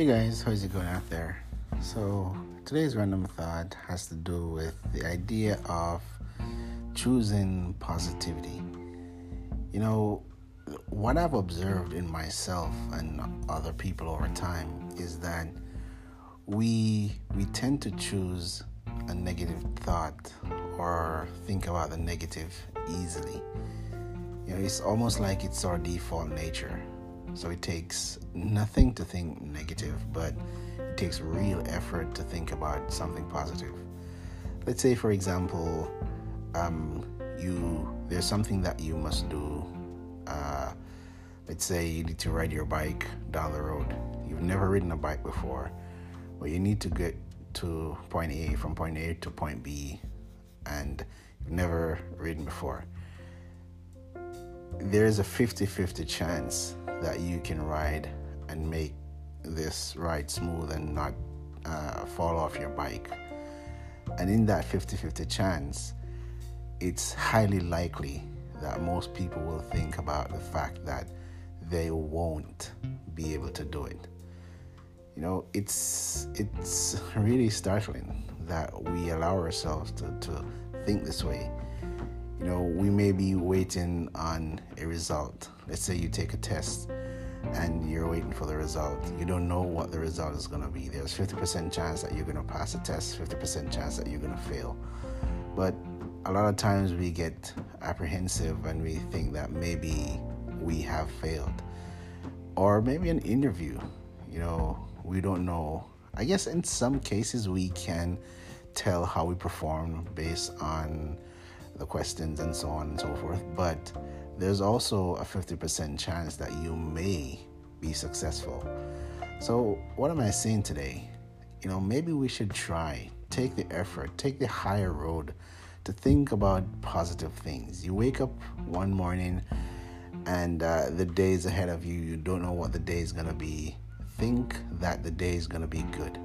Hey guys, how's it going out there? So, today's random thought has to do with the idea of choosing positivity. You know, what I've observed in myself and other people over time is that we we tend to choose a negative thought or think about the negative easily. You know, it's almost like it's our default nature. So it takes nothing to think negative, but it takes real effort to think about something positive. Let's say, for example, um, you there's something that you must do. Uh, let's say you need to ride your bike down the road. You've never ridden a bike before, but you need to get to point A from point A to point B, and you've never ridden before. There's a 50 50 chance that you can ride and make this ride smooth and not uh, fall off your bike. And in that 50 50 chance, it's highly likely that most people will think about the fact that they won't be able to do it. You know, it's it's really startling that we allow ourselves to, to think this way. You know, we may be waiting on a result. Let's say you take a test and you're waiting for the result. You don't know what the result is going to be. There's 50% chance that you're going to pass a test, 50% chance that you're going to fail. But a lot of times we get apprehensive and we think that maybe we have failed. Or maybe an interview, you know, we don't know. I guess in some cases we can tell how we perform based on the questions and so on and so forth, but there's also a 50% chance that you may be successful. So, what am I saying today? You know, maybe we should try, take the effort, take the higher road to think about positive things. You wake up one morning and uh, the day is ahead of you, you don't know what the day is going to be. Think that the day is going to be good.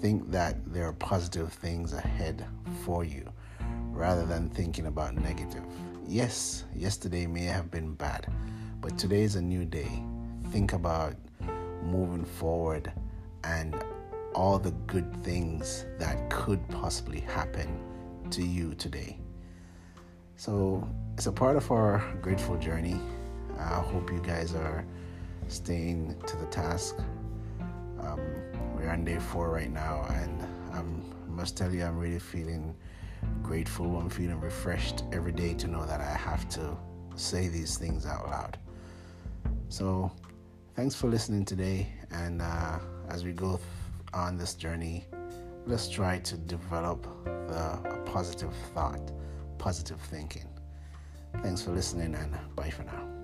Think that there are positive things ahead for you rather than thinking about negative. Yes, yesterday may have been bad, but today is a new day. Think about moving forward and all the good things that could possibly happen to you today. So it's a part of our grateful journey. I hope you guys are staying to the task. Um, we're on day four right now, and I must tell you, I'm really feeling grateful. I'm feeling refreshed every day to know that I have to say these things out loud. So, thanks for listening today. And uh, as we go on this journey, let's try to develop the, a positive thought, positive thinking. Thanks for listening, and bye for now.